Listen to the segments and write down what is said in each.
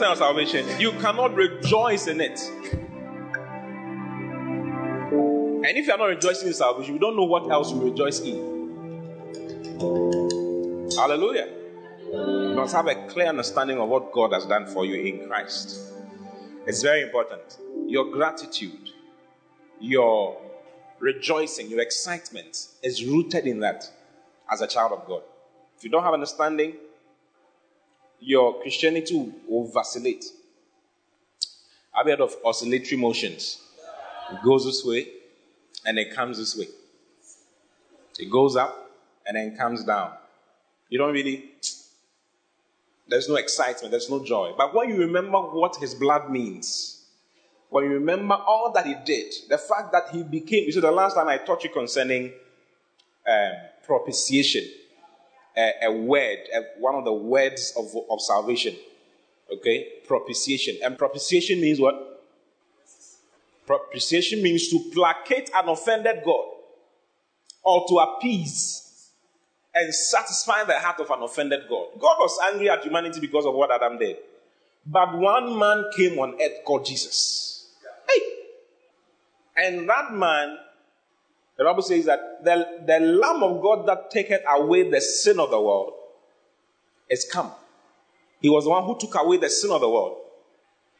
understand your salvation, you cannot rejoice in it. And if you are not rejoicing in salvation, you don't know what else you rejoice in. Hallelujah. You must have a clear understanding of what God has done for you in Christ. It's very important. Your gratitude, your rejoicing, your excitement is rooted in that as a child of God. If you don't have understanding, your Christianity will vacillate. I've heard of oscillatory motions. It goes this way and it comes this way. It goes up and then comes down. You don't really, there's no excitement, there's no joy. But when you remember what his blood means, when you remember all that he did, the fact that he became, you see, the last time I taught you concerning um, propitiation, a, a word, a, one of the words of, of salvation. Okay? Propitiation. And propitiation means what? Propitiation means to placate an offended God or to appease and satisfy the heart of an offended God. God was angry at humanity because of what Adam did. But one man came on earth called Jesus. Hey! And that man the Bible says that the, the Lamb of God that taketh away the sin of the world is come. He was the one who took away the sin of the world.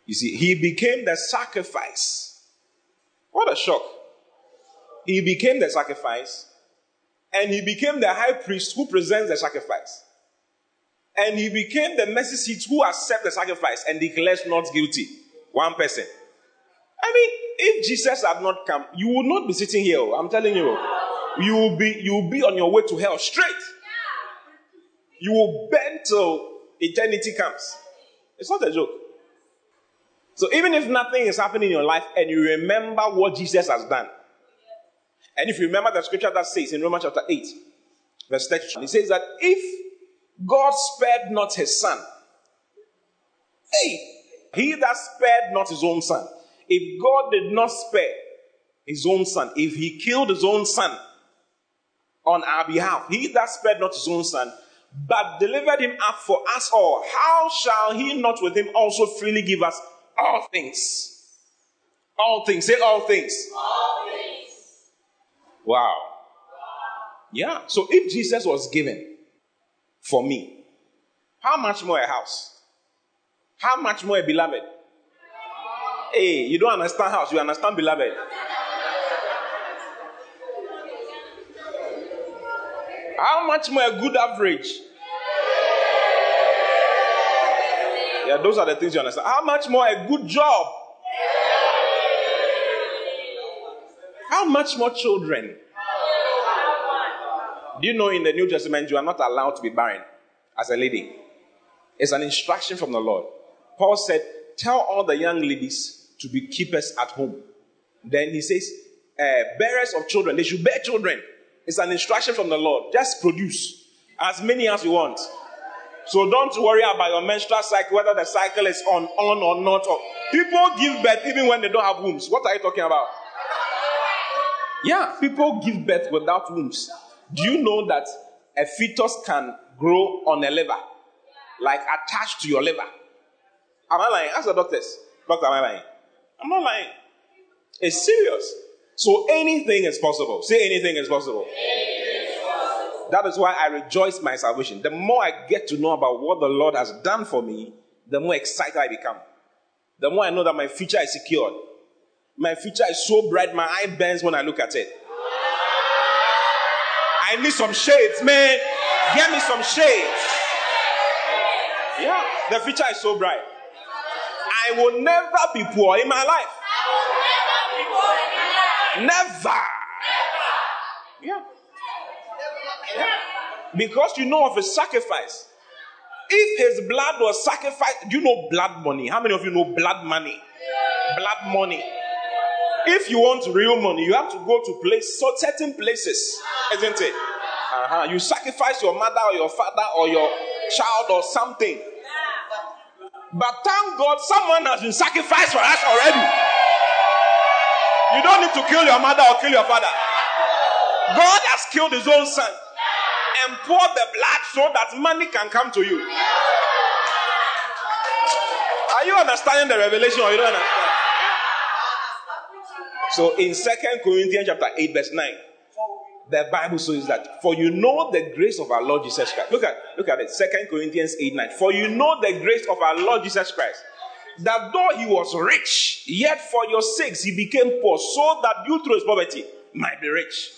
You see, he became the sacrifice. What a shock. He became the sacrifice, and he became the high priest who presents the sacrifice. And he became the mercy seat who accepts the sacrifice and declares not guilty. One person. I mean, if Jesus had not come, you would not be sitting here. Oh, I'm telling you. You will be you will be on your way to hell straight. You will burn till eternity comes. It's not a joke. So even if nothing is happening in your life and you remember what Jesus has done, and if you remember the scripture that says in Romans chapter 8, verse 30, it says that if God spared not his son, hey, he that spared not his own son, if God did not spare his own son, if he killed his own son on our behalf, he that spared not his own son, but delivered him up for us all, how shall he not with him also freely give us all things? All things. Say all things. All things. Wow. Yeah. So if Jesus was given for me, how much more a house? How much more a beloved? Hey, you don't understand house, you understand beloved. How much more a good average? Yeah, those are the things you understand. How much more a good job? How much more children? Do you know in the New Testament you are not allowed to be barren as a lady? It's an instruction from the Lord. Paul said, Tell all the young ladies to be keepers at home. Then he says, uh, bearers of children, they should bear children. It's an instruction from the Lord. Just produce as many as you want. So don't worry about your menstrual cycle, whether the cycle is on, on or not. Or people give birth even when they don't have wombs. What are you talking about? Yeah, people give birth without wombs. Do you know that a fetus can grow on a liver, like attached to your liver? Am I lying? Ask the doctors. Doctor, am I lying? I'm not lying. It's serious. So anything is possible. Say anything is possible. That is why I rejoice my salvation. The more I get to know about what the Lord has done for me, the more excited I become. The more I know that my future is secured. My future is so bright, my eye burns when I look at it. I need some shades, man. Get me some shades. Yeah, the future is so bright. I will never be poor in my life. Never. Yeah. yeah. Because you know of a sacrifice. If his blood was sacrificed, do you know blood money? How many of you know blood money? Blood money. If you want real money, you have to go to place so certain places, isn't it? Uh-huh. You sacrifice your mother or your father or your child or something. But thank God someone has been sacrificed for us already. You don't need to kill your mother or kill your father. God has killed his own son and poured the blood so that money can come to you. Are you understanding the revelation or you don't understand? So in Second Corinthians chapter 8, verse 9, the Bible says that for you know the grace of our Lord Jesus Christ. Look at look at it. Second Corinthians 8, 9. For you know the grace of our Lord Jesus Christ. That though he was rich, yet for your sakes he became poor, so that you through his poverty might be rich.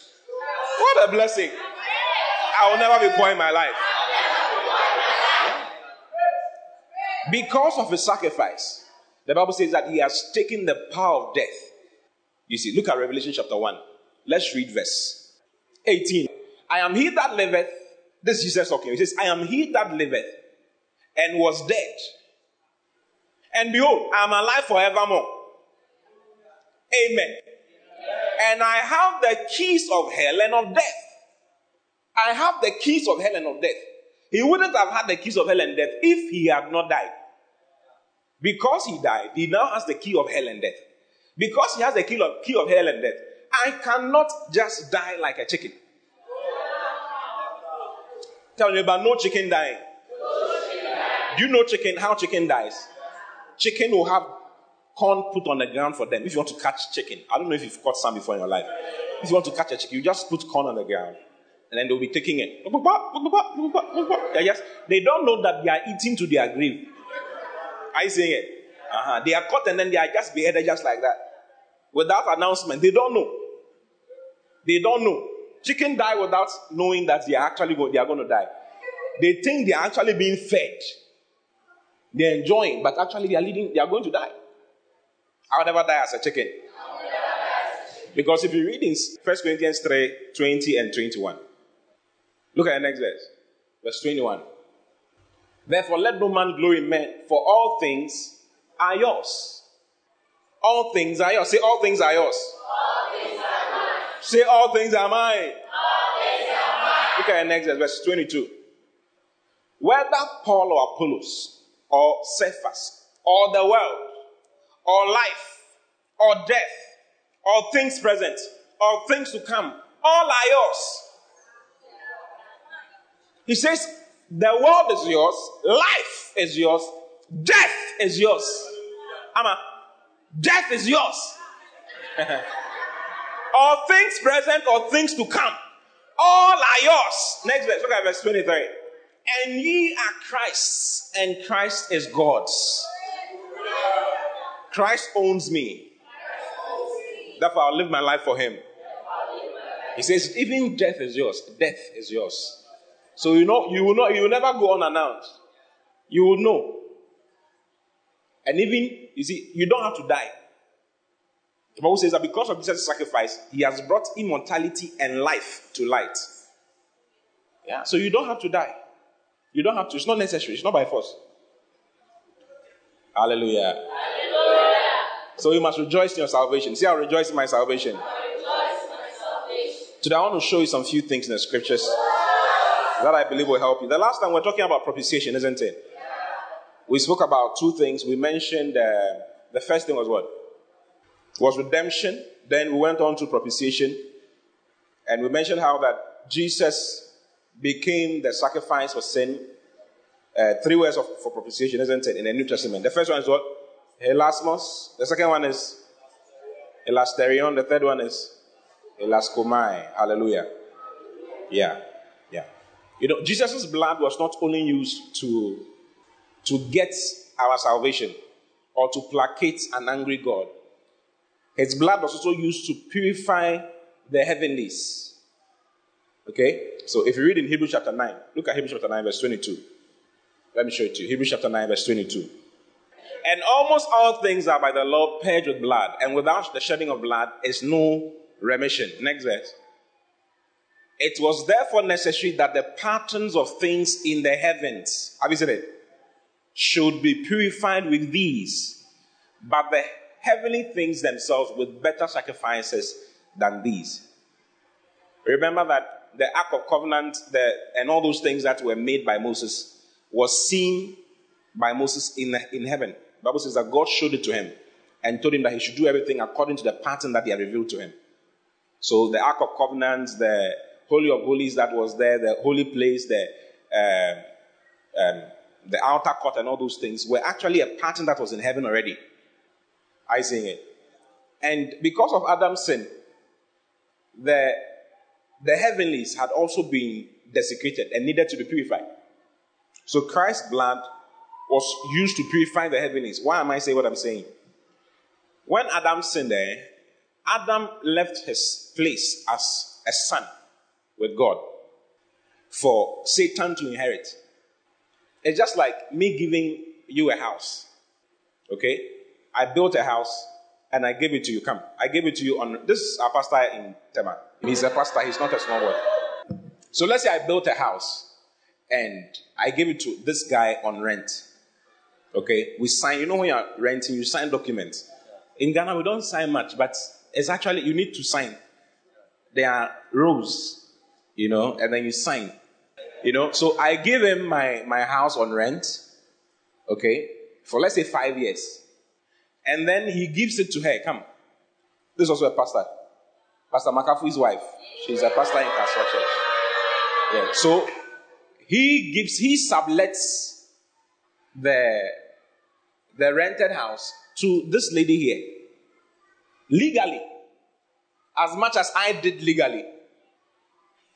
What a blessing. I will never be poor in my life. Because of his sacrifice, the Bible says that he has taken the power of death. You see, look at Revelation chapter 1. Let's read verse 18. I am he that liveth. This is Jesus talking. He says, I am he that liveth and was dead. And behold, I am alive forevermore. Amen. And I have the keys of hell and of death. I have the keys of hell and of death. He wouldn't have had the keys of hell and death if he had not died. Because he died, he now has the key of hell and death. Because he has the key of, key of hell and death, I cannot just die like a chicken. Tell me about no chicken dying. Do you know chicken? How chicken dies? Chicken will have corn put on the ground for them. If you want to catch chicken, I don't know if you've caught some before in your life. If you want to catch a chicken, you just put corn on the ground and then they'll be taking it. Yes, they don't know that they are eating to their grave. Are you saying it? Uh-huh. They are caught and then they are just beheaded just like that. Without announcement. They don't know. They don't know. Chicken die without knowing that they are actually going, they are going to die. They think they are actually being fed. They're enjoying, but actually they are leading, they are going to die. I'll never die as a chicken. Because if you read in 1 Corinthians 3 20 and 21, look at the next verse, verse 21. Therefore, let no man glory in men, for all things are yours. All things are yours. Say, all things are yours. All. Say, all things are mine. All things are mine. Look at the next verse, verse 22. Whether Paul or Apollos, or Cephas, or the world, or life, or death, or things present, or things to come, all are yours. He says, the world is yours, life is yours, death is yours. Ama, death is yours. all things present or things to come, all are yours. Next verse, look at verse 23. And ye are Christ's, and Christ is God's. Christ owns me. Therefore, I'll live my life for him. He says, even death is yours. Death is yours. So you know, you will not, you will never go unannounced. You will know. And even, you see, you don't have to die. The Bible says that because of Jesus' sacrifice, he has brought immortality and life to light. Yeah, so you don't have to die. You don't have to. It's not necessary. It's not by force. Hallelujah. Hallelujah. So you must rejoice in your salvation. See, I rejoice in my salvation. I rejoice in my salvation. Today, I want to show you some few things in the scriptures that I believe will help you. The last time we we're talking about propitiation, isn't it? Yeah. We spoke about two things. We mentioned uh, the first thing was what? Was redemption. Then we went on to propitiation. And we mentioned how that Jesus became the sacrifice for sin. Uh, three words of, for propitiation, isn't it, in the New Testament? The first one is what? Elasmos. The second one is elasterion. The third one is elaskomai. Hallelujah. Yeah, yeah. You know, Jesus' blood was not only used to, to get our salvation or to placate an angry God. His blood was also used to purify the heavenlies. Okay? So if you read in Hebrews chapter 9, look at Hebrews chapter 9, verse 22. Let me show it to you. Hebrews chapter 9, verse 22. And almost all things are by the law purged with blood, and without the shedding of blood is no remission. Next verse. It was therefore necessary that the patterns of things in the heavens, have you seen it? Should be purified with these, but the heavenly things themselves with better sacrifices than these. Remember that the Ark of Covenant the, and all those things that were made by Moses was seen by Moses in, in heaven. The Bible says that God showed it to him and told him that he should do everything according to the pattern that he had revealed to him. So the Ark of Covenant, the Holy of Holies that was there, the holy place, the uh, um, the outer court, and all those things were actually a pattern that was in heaven already. I seeing it, and because of Adam's sin, the the heavenlies had also been desecrated and needed to be purified. So Christ's blood was used to purify the heavenlies. Why am I saying what I'm saying? When Adam sinned there, Adam left his place as a son with God for Satan to inherit. It's just like me giving you a house. Okay? I built a house and I gave it to you. Come. I gave it to you on this is our pastor in Tema. He's a pastor, he's not a small boy. So let's say I built a house and I gave it to this guy on rent. Okay? We sign, you know when you're renting, you sign documents. In Ghana, we don't sign much, but it's actually you need to sign. There are rules, you know, and then you sign. You know, so I give him my, my house on rent, okay, for let's say five years. And then he gives it to her. Come. This is also a pastor. Pastor Makafu's wife. She's a pastor in Castle Church. Yeah. So he gives, he sublets the, the rented house to this lady here. Legally. As much as I did legally.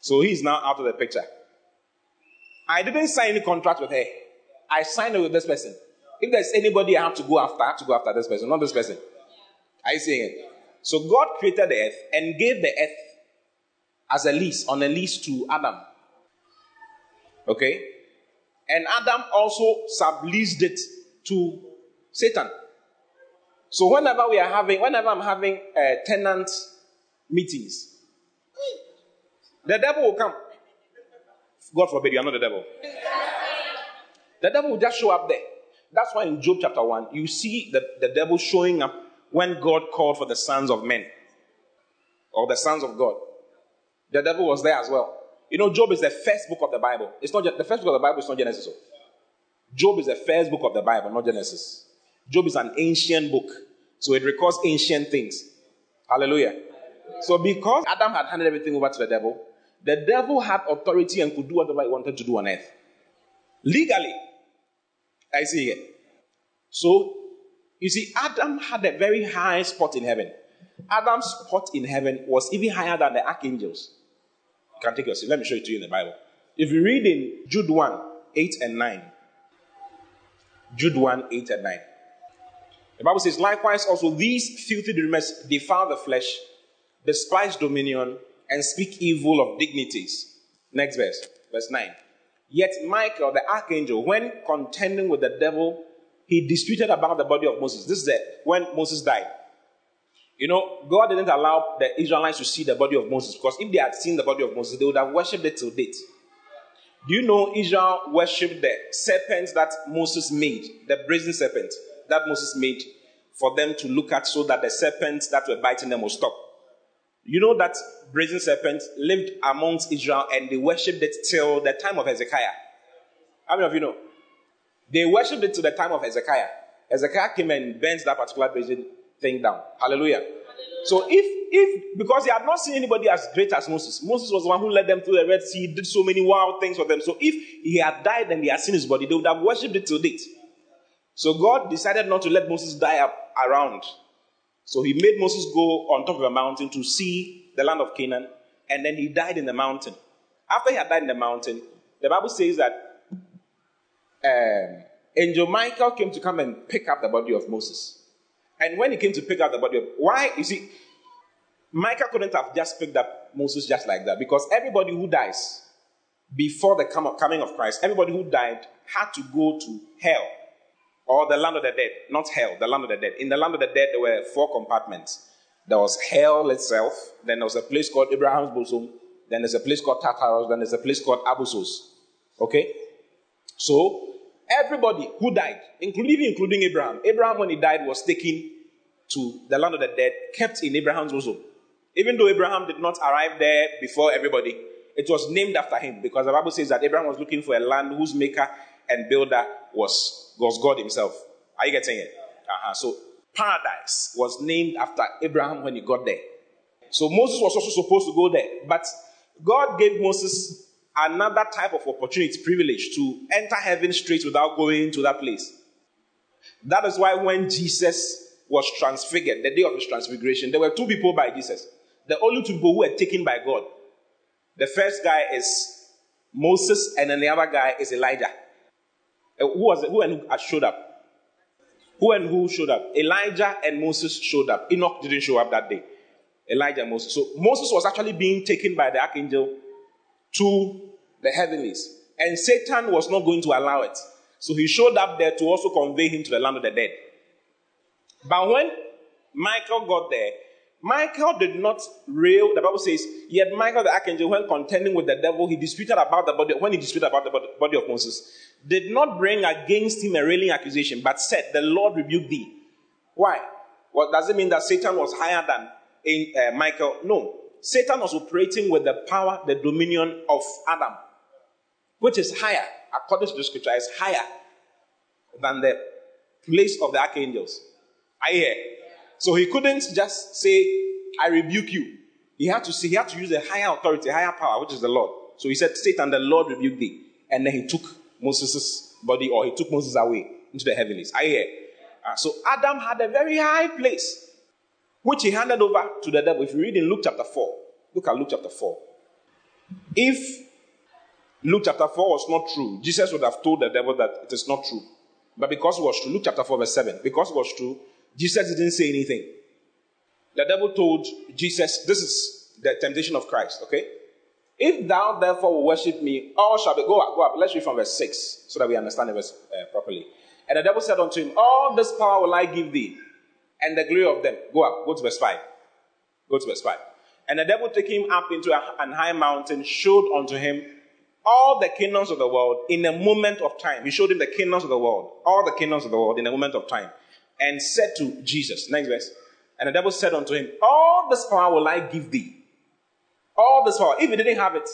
So he's now out of the picture. I didn't sign any contract with her. I signed it with this person. If there's anybody I have to go after, I have to go after this person, not this person. Are you seeing it? So God created the earth and gave the earth as a lease, on a lease to Adam. Okay? And Adam also subleased it to Satan. So whenever we are having, whenever I'm having uh, tenant meetings, the devil will come. God forbid you are not the devil. The devil will just show up there. That's why in Job chapter 1, you see the, the devil showing up when God called for the sons of men or the sons of God. The devil was there as well. You know, Job is the first book of the Bible. It's not the first book of the Bible is not Genesis. Oh. Job is the first book of the Bible, not Genesis. Job is an ancient book. So it records ancient things. Hallelujah. So because Adam had handed everything over to the devil, the devil had authority and could do whatever he wanted to do on earth. Legally. I see it. So, you see, Adam had a very high spot in heaven. Adam's spot in heaven was even higher than the archangels. You can take your seat. Let me show it to you in the Bible. If you read in Jude 1, 8 and 9. Jude 1, 8 and 9. The Bible says, likewise also these filthy dreamers defile the flesh, despise dominion, and speak evil of dignities. Next verse, verse 9. Yet Michael, the archangel, when contending with the devil, he disputed about the body of Moses. This is the, when Moses died. You know, God didn't allow the Israelites to see the body of Moses because if they had seen the body of Moses, they would have worshipped it till date. Do you know Israel worshipped the serpent that Moses made, the brazen serpent that Moses made for them to look at so that the serpents that were biting them will stop? You know that brazen serpent lived amongst Israel and they worshipped it till the time of Hezekiah. How many of you know? They worshipped it till the time of Hezekiah. Hezekiah came and bent that particular brazen thing down. Hallelujah. Hallelujah. So if if because he had not seen anybody as great as Moses, Moses was the one who led them through the Red Sea, did so many wild things for them. So if he had died and they had seen his body, they would have worshipped it till date. So God decided not to let Moses die up around. So he made Moses go on top of a mountain to see the land of Canaan, and then he died in the mountain. After he had died in the mountain, the Bible says that um, Angel Michael came to come and pick up the body of Moses. And when he came to pick up the body of why you see, Michael couldn't have just picked up Moses just like that because everybody who dies before the coming of Christ, everybody who died had to go to hell or the land of the dead, not hell, the land of the dead. In the land of the dead, there were four compartments. There was hell itself, then there was a place called Abraham's bosom, then there's a place called Tartarus, then there's a place called Abyssos. Okay? So, everybody who died, including, including Abraham, Abraham, when he died, was taken to the land of the dead, kept in Abraham's bosom. Even though Abraham did not arrive there before everybody, it was named after him because the Bible says that Abraham was looking for a land whose maker and builder was, was God himself. Are you getting it? Uh-huh. So paradise was named after Abraham when he got there. So Moses was also supposed to go there. But God gave Moses another type of opportunity, privilege to enter heaven straight without going to that place. That is why when Jesus was transfigured, the day of his transfiguration, there were two people by Jesus. The only two people who were taken by God. The first guy is Moses, and then the other guy is Elijah. Uh, who was it? Who and who showed up? Who and who showed up? Elijah and Moses showed up. Enoch didn't show up that day. Elijah and Moses. So Moses was actually being taken by the archangel to the heavenlies. And Satan was not going to allow it. So he showed up there to also convey him to the land of the dead. But when Michael got there, Michael did not rail. The Bible says, yet Michael the archangel, when contending with the devil, he disputed about the body. When he disputed about the body of Moses, did not bring against him a railing accusation, but said, "The Lord rebuked thee." Why? What does it mean that Satan was higher than in, uh, Michael? No, Satan was operating with the power, the dominion of Adam, which is higher, according to the scripture, is higher than the place of the archangels. I hear. So he couldn't just say, I rebuke you. He had to say, he had to use a higher authority, a higher power, which is the Lord. So he said, Satan, the Lord rebuked thee. And then he took Moses' body, or he took Moses away into the heavens. I hear. Uh, so Adam had a very high place, which he handed over to the devil. If you read in Luke chapter 4, look at Luke chapter 4. If Luke chapter 4 was not true, Jesus would have told the devil that it is not true. But because it was true, Luke chapter 4, verse 7, because it was true, Jesus didn't say anything. The devil told Jesus, this is the temptation of Christ, okay? If thou therefore worship me, all shall be. Go up, go up. Let's read from verse 6 so that we understand the verse uh, properly. And the devil said unto him, All this power will I give thee, and the glory of them. Go up, go to verse 5. Go to verse 5. And the devil took him up into an high mountain, showed unto him all the kingdoms of the world in a moment of time. He showed him the kingdoms of the world, all the kingdoms of the world in a moment of time and said to Jesus, next verse, and the devil said unto him, All this power will I give thee. All this power. If he didn't have it,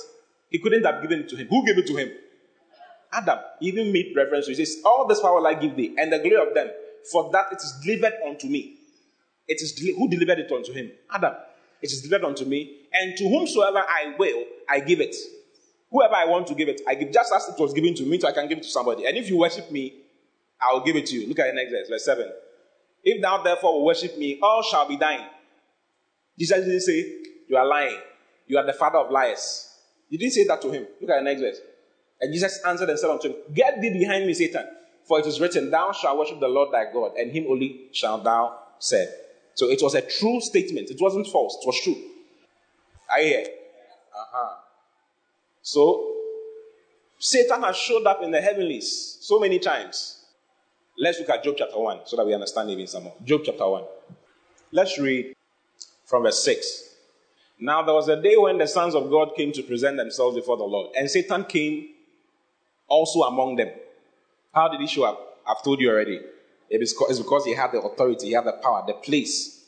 he couldn't have given it to him. Who gave it to him? Adam. He even made reference to it. He says, All this power will I give thee, and the glory of them, for that it is delivered unto me. It is who delivered it unto him? Adam. It is delivered unto me, and to whomsoever I will, I give it. Whoever I want to give it, I give just as it was given to me, so I can give it to somebody. And if you worship me, I will give it to you. Look at the next verse, verse 7. If thou therefore worship me, all shall be thine. Jesus didn't say, You are lying. You are the father of liars. He didn't say that to him. Look at the next verse. And Jesus answered and said unto him, Get thee behind me, Satan. For it is written, Thou shalt worship the Lord thy God, and him only shalt thou serve. So it was a true statement. It wasn't false. It was true. Are you here? Uh-huh. So Satan has showed up in the heavenlies so many times. Let's look at Job chapter 1 so that we understand even some more. Job chapter 1. Let's read from verse 6. Now there was a day when the sons of God came to present themselves before the Lord, and Satan came also among them. How did he show up? I've told you already. It's because he had the authority, he had the power, the place,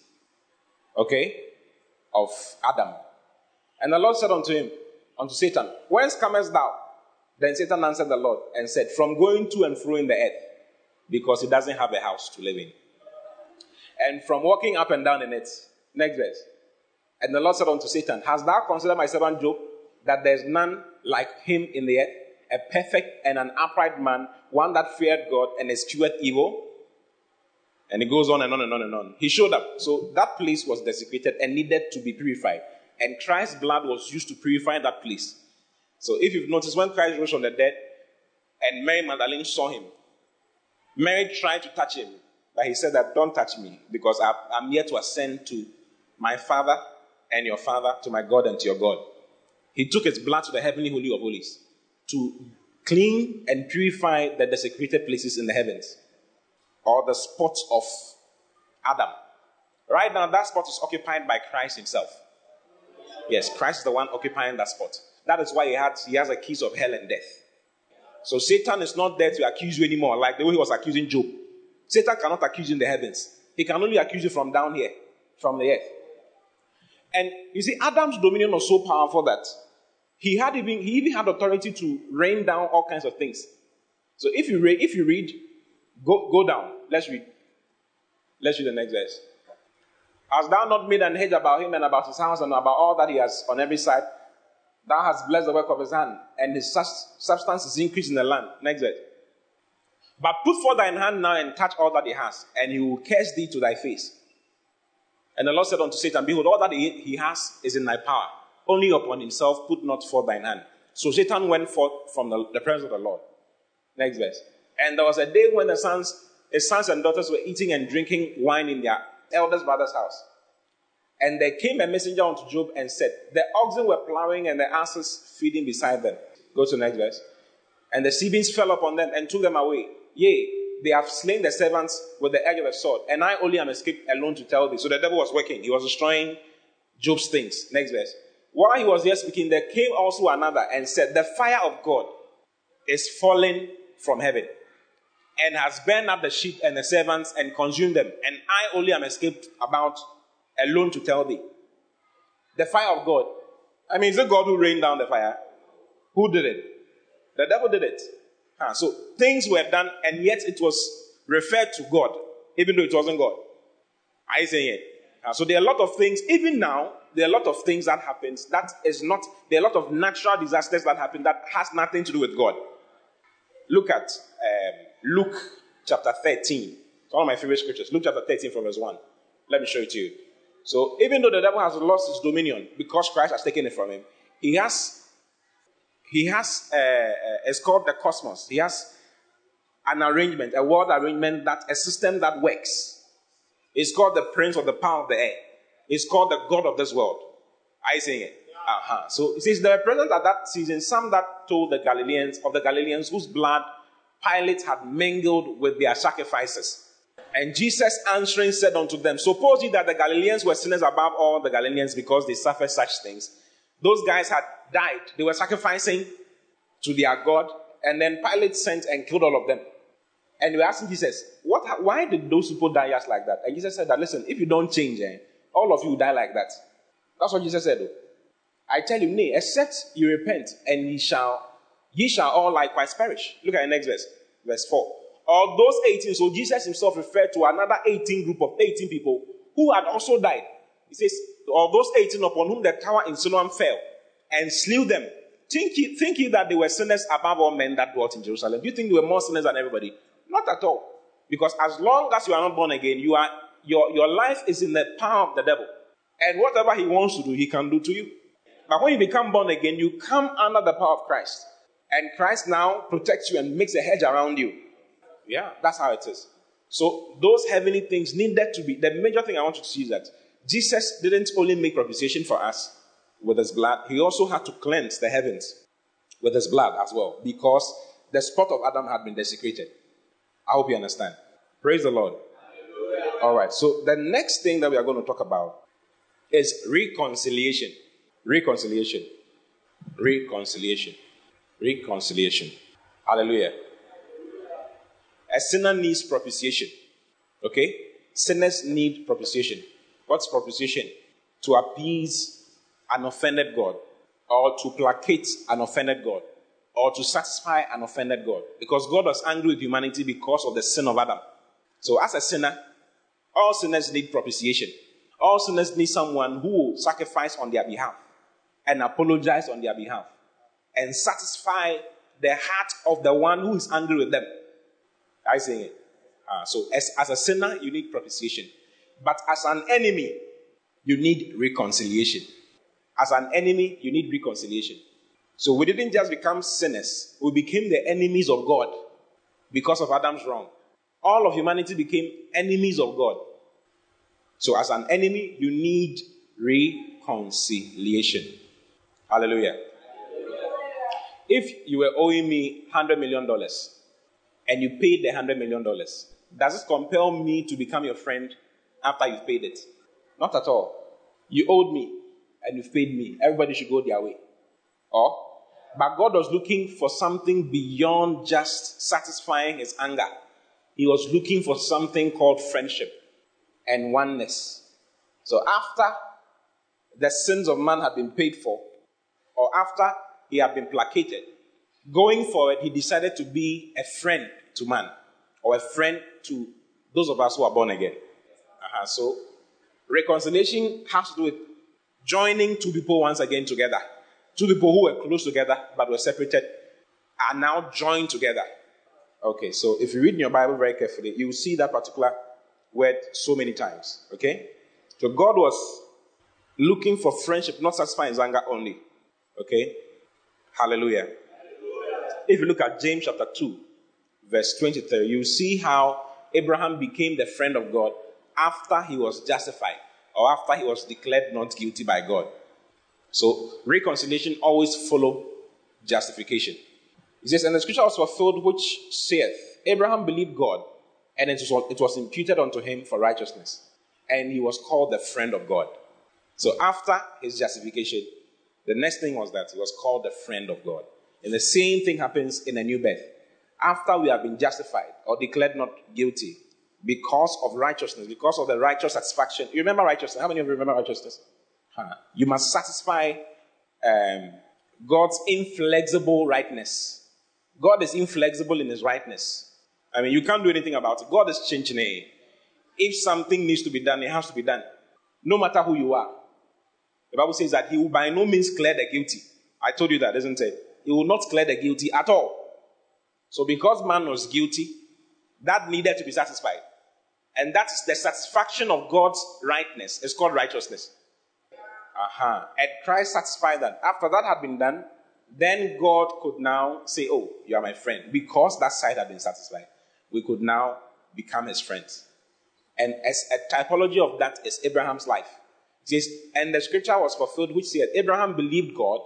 okay, of Adam. And the Lord said unto him, unto Satan, Whence comest thou? Then Satan answered the Lord and said, From going to and fro in the earth because he doesn't have a house to live in. And from walking up and down in it, next verse. And the Lord said unto Satan, Hast thou considered my servant Job, that there is none like him in the earth, a perfect and an upright man, one that feared God and eschewed evil? And it goes on and on and on and on. He showed up. So that place was desecrated and needed to be purified. And Christ's blood was used to purify that place. So if you've noticed, when Christ rose from the dead and Mary Magdalene saw him, Mary tried to touch him. But he said that don't touch me because I- I'm here to ascend to my Father and your Father, to my God and to your God. He took his blood to the heavenly holy of holies to clean and purify the desecrated places in the heavens or the spot of Adam. Right now, that spot is occupied by Christ himself. Yes, Christ is the one occupying that spot. That is why he has, he has the keys of hell and death. So Satan is not there to accuse you anymore, like the way he was accusing Job. Satan cannot accuse you in the heavens. He can only accuse you from down here, from the earth. And you see, Adam's dominion was so powerful that he had even he even had authority to rain down all kinds of things. So if you read, if you read, go go down. Let's read. Let's read the next verse. Hast thou not made an hedge about him and about his house and about all that he has on every side? Thou hast blessed the work of his hand, and his substance is increased in the land. Next verse. But put forth thine hand now and touch all that he has, and he will curse thee to thy face. And the Lord said unto Satan, Behold, all that he, has is in thy power. Only upon himself put not forth thine hand. So Satan went forth from the, the presence of the Lord. Next verse. And there was a day when the sons, his sons and daughters were eating and drinking wine in their eldest brother's house. And there came a messenger unto Job and said, The oxen were plowing and the asses feeding beside them. Go to the next verse. And the Sabeans fell upon them and took them away. Yea, they have slain the servants with the edge of the sword, and I only am escaped alone to tell thee. So the devil was working. He was destroying Job's things. Next verse. While he was yet speaking, there came also another and said, The fire of God is fallen from heaven and has burned up the sheep and the servants and consumed them. And I only am escaped about alone to tell thee. The fire of God. I mean, is it God who rained down the fire? Who did it? The devil did it. Ah, so things were done, and yet it was referred to God, even though it wasn't God. Are you saying it? Ah, so there are a lot of things, even now, there are a lot of things that happens that is not, there are a lot of natural disasters that happen that has nothing to do with God. Look at um, Luke chapter 13. It's one of my favorite scriptures. Luke chapter 13 from verse 1. Let me show it to you. So even though the devil has lost his dominion because Christ has taken it from him, he has he has uh, uh, it's called the cosmos. He has an arrangement, a world arrangement that a system that works. It's called the prince of the power of the air. It's called the god of this world. Are you seeing it? Uh-huh. So it says there were present at that season some that told the Galileans of the Galileans whose blood Pilate had mingled with their sacrifices. And Jesus answering said unto them, Suppose ye that the Galileans were sinners above all the Galileans because they suffered such things. Those guys had died. They were sacrificing to their God. And then Pilate sent and killed all of them. And they were asking Jesus, what, why did those people die just like that? And Jesus said that, listen, if you don't change, eh, all of you will die like that. That's what Jesus said. Though. I tell you, nay, except you repent, and ye shall, ye shall all likewise perish. Look at the next verse, verse 4. Of those 18, so Jesus himself referred to another 18 group of 18 people who had also died. He says, of those 18 upon whom the tower in Siloam fell and slew them. Think ye, think ye that they were sinners above all men that dwelt in Jerusalem? Do you think they were more sinners than everybody? Not at all. Because as long as you are not born again, you are, your, your life is in the power of the devil. And whatever he wants to do, he can do to you. But when you become born again, you come under the power of Christ. And Christ now protects you and makes a hedge around you. Yeah, that's how it is. So those heavenly things needed to be. The major thing I want you to see is that Jesus didn't only make propitiation for us with his blood, he also had to cleanse the heavens with his blood as well, because the spot of Adam had been desecrated. I hope you understand. Praise the Lord. All right, so the next thing that we are going to talk about is reconciliation. Reconciliation. Reconciliation. Reconciliation. Hallelujah. A sinner needs propitiation. Okay? Sinners need propitiation. What's propitiation? To appease an offended God, or to placate an offended God, or to satisfy an offended God. Because God was angry with humanity because of the sin of Adam. So, as a sinner, all sinners need propitiation. All sinners need someone who will sacrifice on their behalf and apologize on their behalf and satisfy the heart of the one who is angry with them. I saying it. Uh, so, as, as a sinner, you need propitiation. But as an enemy, you need reconciliation. As an enemy, you need reconciliation. So we didn't just become sinners, we became the enemies of God because of Adam's wrong. all of humanity became enemies of God. So, as an enemy, you need reconciliation. Hallelujah. If you were owing me $100 million and you paid the $100 million, does it compel me to become your friend after you've paid it? Not at all. You owed me and you've paid me. Everybody should go their way. Or, but God was looking for something beyond just satisfying his anger. He was looking for something called friendship and oneness. So after the sins of man had been paid for, or after he had been placated, going forward, he decided to be a friend to man, or a friend to those of us who are born again. Uh-huh. So reconciliation has to do with joining two people once again together. Two people who were close together but were separated are now joined together. Okay, so if you read in your Bible very carefully, you will see that particular word so many times. Okay? So God was looking for friendship, not satisfying his anger only. Okay? Hallelujah. If you look at James chapter 2, verse 23, you see how Abraham became the friend of God after he was justified or after he was declared not guilty by God. So reconciliation always follow justification. He says, and the scripture was fulfilled which saith, Abraham believed God, and it was, it was imputed unto him for righteousness. And he was called the friend of God. So after his justification, the next thing was that he was called the friend of God. And the same thing happens in a new birth. After we have been justified or declared not guilty because of righteousness, because of the righteous satisfaction. You remember righteousness? How many of you remember righteousness? Huh. You must satisfy um, God's inflexible rightness. God is inflexible in his rightness. I mean, you can't do anything about it. God is changing it. If something needs to be done, it has to be done. No matter who you are. The Bible says that he will by no means clear the guilty. I told you that, isn't it? He will not clear the guilty at all. So because man was guilty, that needed to be satisfied. And that's the satisfaction of God's rightness. It's called righteousness. Uh-huh. And Christ satisfied that. After that had been done, then God could now say, Oh, you are my friend. Because that side had been satisfied, we could now become his friends. And as a typology of that is Abraham's life. Says, and the scripture was fulfilled, which said, Abraham believed God,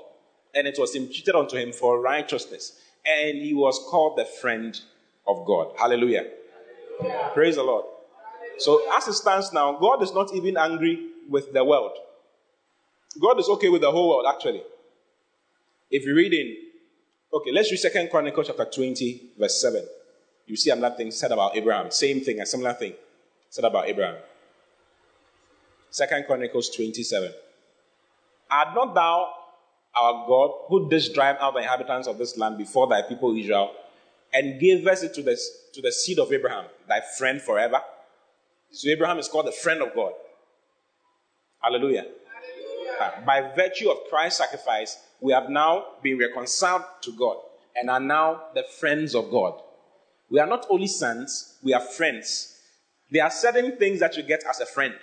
and it was imputed unto him for righteousness. And he was called the friend of God. Hallelujah. Hallelujah. Praise the Lord. So, as it stands now, God is not even angry with the world. God is okay with the whole world, actually. If you read in, okay, let's read Second Chronicles chapter 20, verse 7. You see another thing said about Abraham. Same thing, a similar thing said about Abraham. Second Chronicles 27. Art not thou our God who didst drive out the inhabitants of this land before thy people Israel and gavest it to the, to the seed of Abraham, thy friend forever? So Abraham is called the friend of God. Hallelujah. Hallelujah. Uh, by virtue of Christ's sacrifice, we have now been reconciled to God and are now the friends of God. We are not only sons, we are friends. There are certain things that you get as a friend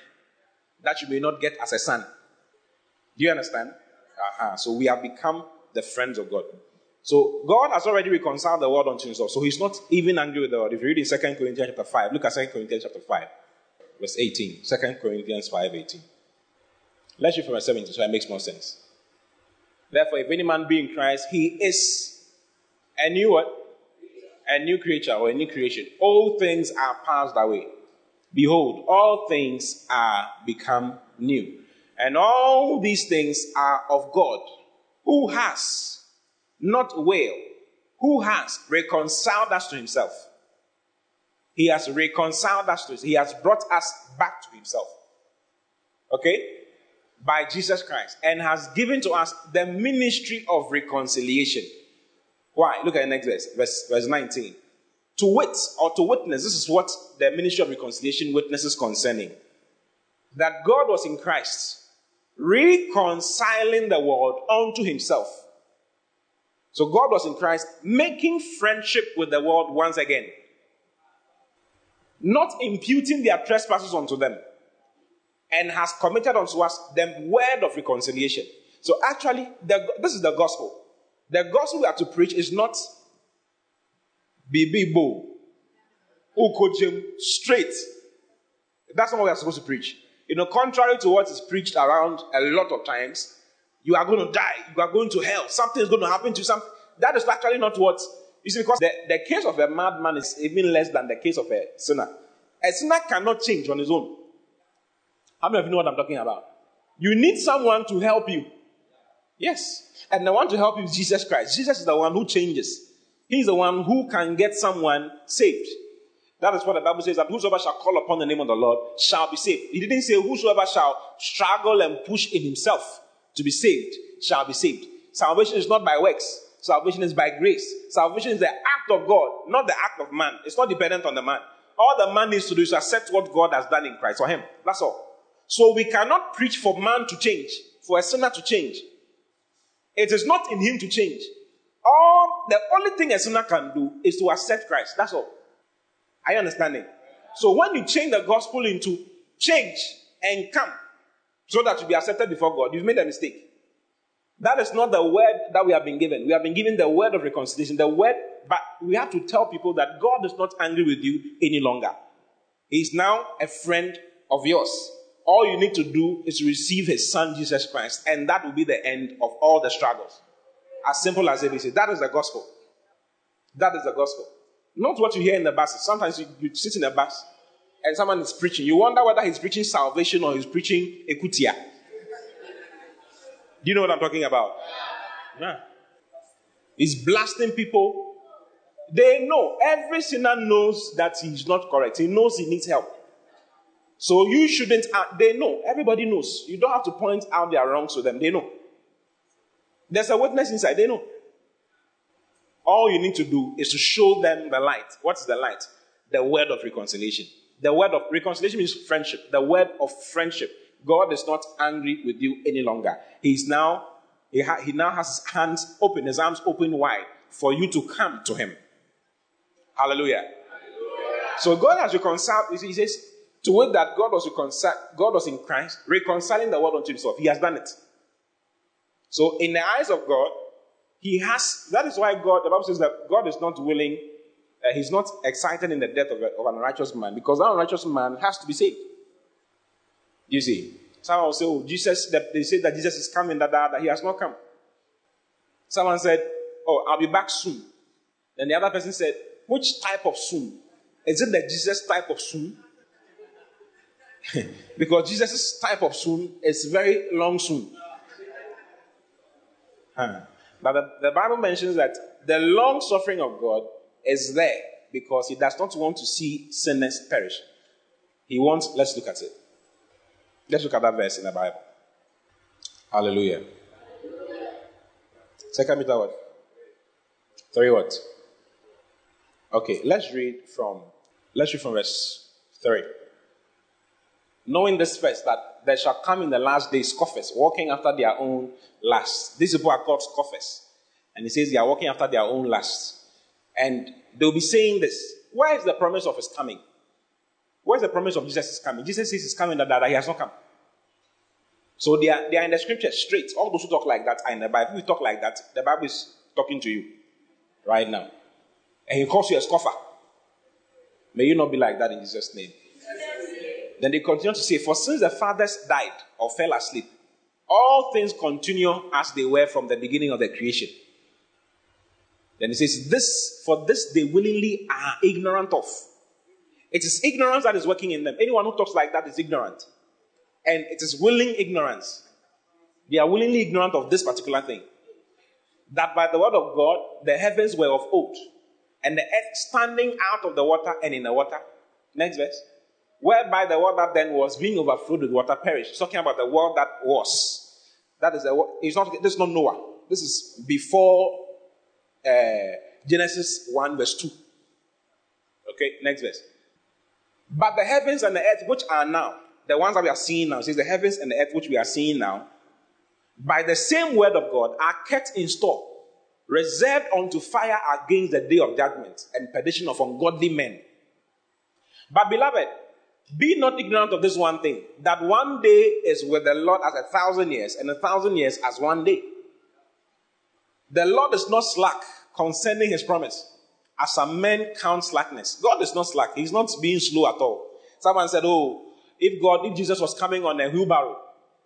that you may not get as a son. Do you understand? Uh-huh. So we have become the friends of God. So God has already reconciled the world unto himself. So he's not even angry with the world. If you read in 2 Corinthians chapter 5, look at 2 Corinthians chapter 5, verse 18. 2 Corinthians 5, 18. Let's read from verse 17 so it makes more sense. Therefore, if any man be in Christ, he is a new what? A new creature or a new creation. All things are passed away. Behold, all things are become new. And all these things are of God, who has, not will, who has reconciled us to himself. He has reconciled us to himself. He has brought us back to himself. Okay? By Jesus Christ. And has given to us the ministry of reconciliation. Why? Look at the next verse, verse, verse 19 to wit or to witness, this is what the ministry of reconciliation witnesses concerning. That God was in Christ, reconciling the world unto himself. So God was in Christ, making friendship with the world once again. Not imputing their trespasses unto them. And has committed unto us the word of reconciliation. So actually, the, this is the gospel. The gospel we are to preach is not Bibi Bo. Ukojem, straight. That's not what we're supposed to preach. You know, contrary to what is preached around a lot of times, you are going to die, you are going to hell, something is going to happen to you. Some, that is actually not what. You see, because the, the case of a madman is even less than the case of a sinner. A sinner cannot change on his own. How many of you know what I'm talking about? You need someone to help you. Yes. And the one to help you is Jesus Christ. Jesus is the one who changes. He's the one who can get someone saved. That is what the Bible says that whosoever shall call upon the name of the Lord shall be saved. He didn't say whosoever shall struggle and push in himself to be saved shall be saved. Salvation is not by works. Salvation is by grace. Salvation is the act of God, not the act of man. It's not dependent on the man. All the man needs to do is accept what God has done in Christ for him. That's all. So we cannot preach for man to change, for a sinner to change. It is not in him to change. All the only thing a sinner can do is to accept Christ. That's all. Are you understanding? So when you change the gospel into change and come so that you be accepted before God, you've made a mistake. That is not the word that we have been given. We have been given the word of reconciliation, the word, but we have to tell people that God is not angry with you any longer. He is now a friend of yours. All you need to do is receive his son Jesus Christ, and that will be the end of all the struggles. As simple as ABC. That is the gospel. That is the gospel. Not what you hear in the buses. Sometimes you, you sit in a bus and someone is preaching. You wonder whether he's preaching salvation or he's preaching ekutia. Do you know what I'm talking about? Yeah. He's blasting people. They know. Every sinner knows that he's not correct. He knows he needs help. So you shouldn't, uh, they know. Everybody knows. You don't have to point out their wrongs to them. They know. There's a witness inside. They know. All you need to do is to show them the light. What is the light? The word of reconciliation. The word of reconciliation means friendship. The word of friendship. God is not angry with you any longer. He's now, he, ha- he now has his hands open, his arms open wide for you to come to him. Hallelujah. Hallelujah. So God has reconciled, he says, to wit that God was reconciled, God was in Christ, reconciling the world unto himself. He has done it. So in the eyes of God, he has, that is why God, the Bible says that God is not willing, uh, he's not excited in the death of, a, of an unrighteous man because that unrighteous man has to be saved. You see, someone will say, oh, Jesus, that they say that Jesus is coming, that, that, that he has not come. Someone said, oh, I'll be back soon. Then the other person said, which type of soon? Is it the Jesus type of soon? because Jesus' type of soon is very long soon. Huh. But the, the Bible mentions that the long suffering of God is there because He does not want to see sinners perish. He wants, let's look at it. Let's look at that verse in the Bible. Hallelujah. Second Peter what? Three what? Okay, let's read from let's read from verse three. Knowing this first, that there shall come in the last days scoffers, walking after their own lusts. These people are called scoffers. And he says they are walking after their own lusts. And they'll be saying this. Where is the promise of his coming? Where's the promise of Jesus is coming? Jesus says he's coming, that, that, he has not come. So they are, they are in the scripture straight. All those who talk like that are in the Bible. If you talk like that, the Bible is talking to you right now. And he calls you a scoffer. May you not be like that in Jesus' name. Then they continue to say, For since the fathers died or fell asleep, all things continue as they were from the beginning of the creation. Then he says, This, for this they willingly are ignorant of. It is ignorance that is working in them. Anyone who talks like that is ignorant. And it is willing ignorance. They are willingly ignorant of this particular thing. That by the word of God, the heavens were of old, and the earth standing out of the water and in the water. Next verse whereby the world that then was being overflowed with water perished. talking about the world that was. That is the it's not this is not Noah. This is before uh, Genesis 1 verse 2. Okay, next verse. But the heavens and the earth which are now, the ones that we are seeing now, says the heavens and the earth which we are seeing now, by the same word of God are kept in store, reserved unto fire against the day of judgment and perdition of ungodly men. But beloved, be not ignorant of this one thing that one day is with the Lord as a thousand years, and a thousand years as one day. The Lord is not slack concerning his promise, As some men count slackness. God is not slack. He's not being slow at all. Someone said, Oh, if God, if Jesus was coming on a wheelbarrow,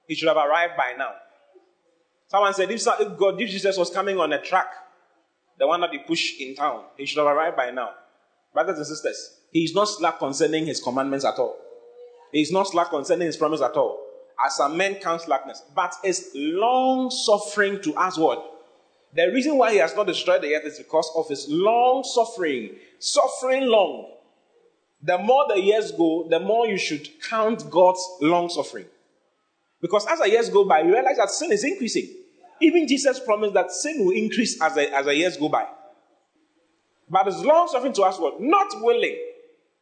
he should have arrived by now. Someone said, if, if God, if Jesus was coming on a truck, the one that they push in town, he should have arrived by now. Brothers and sisters, he is not slack concerning his commandments at all. He is not slack concerning his promise at all. As some men count slackness, but is long suffering to us what? The reason why he has not destroyed the earth is because of his long suffering. Suffering long. The more the years go, the more you should count God's long suffering. Because as the years go by, you realize that sin is increasing. Even Jesus promised that sin will increase as the, as the years go by. But his long suffering to us what? Not willing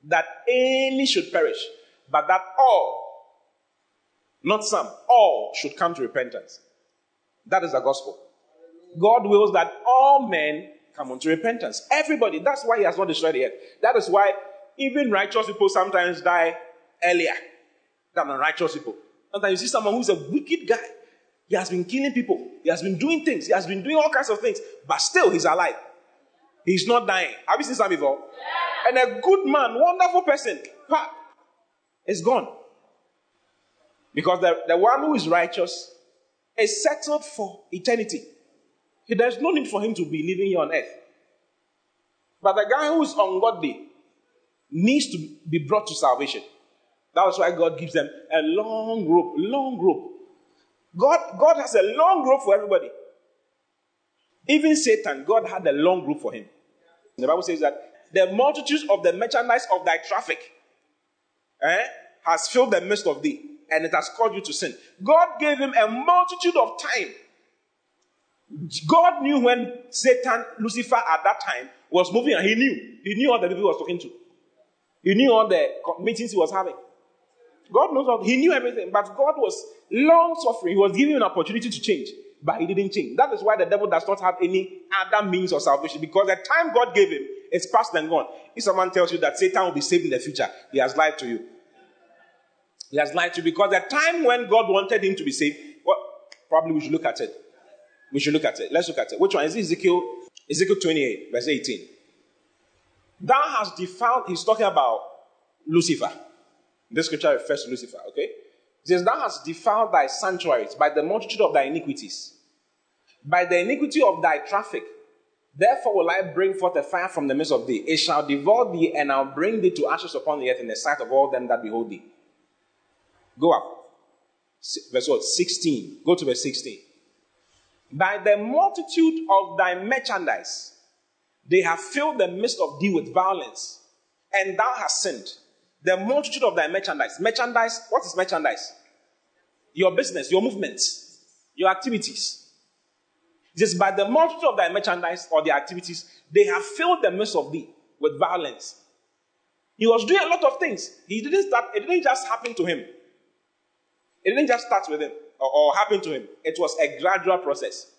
that any should perish, but that all, not some, all should come to repentance. That is the gospel. God wills that all men come unto repentance. Everybody. That's why He has not destroyed earth. That is why even righteous people sometimes die earlier than unrighteous people. Sometimes you see someone who's a wicked guy. He has been killing people. He has been doing things. He has been doing all kinds of things. But still, he's alive. He's not dying. Have you seen some before? And a good man, wonderful person, pa, is gone. Because the, the one who is righteous is settled for eternity. There's no need for him to be living here on earth. But the guy who is ungodly needs to be brought to salvation. That's why God gives them a long rope, long rope. God, God has a long rope for everybody. Even Satan, God had a long rope for him. The Bible says that the multitudes of the merchandise of thy traffic eh, has filled the midst of thee, and it has caused you to sin. God gave him a multitude of time. God knew when Satan, Lucifer at that time, was moving, and he knew. He knew all the people he was talking to. He knew all the meetings he was having. God knows all. He knew everything, but God was long suffering. He was giving an opportunity to change, but he didn't change. That is why the devil does not have any other means of salvation because the time God gave him is past and gone. If someone tells you that Satan will be saved in the future, he has lied to you. He has lied to you because the time when God wanted him to be saved, well, probably we should look at it. We should look at it. Let's look at it. Which one is? Ezekiel? Ezekiel 28, verse 18. Thou hast defiled, he's talking about Lucifer. This scripture refers to Lucifer, okay? It says, Thou hast defiled thy sanctuaries by the multitude of thy iniquities, by the iniquity of thy traffic. Therefore will I bring forth a fire from the midst of thee. It shall devour thee, and I'll bring thee to ashes upon the earth in the sight of all them that behold thee. Go up. Verse what? 16. Go to verse 16. By the multitude of thy merchandise, they have filled the midst of thee with violence, and thou hast sinned. The multitude of thy merchandise. Merchandise, what is merchandise? Your business, your movements, your activities. Just by the multitude of thy merchandise or the activities, they have filled the midst of thee with violence. He was doing a lot of things. He didn't start, it didn't just happen to him. It didn't just start with him or, or happen to him. It was a gradual process.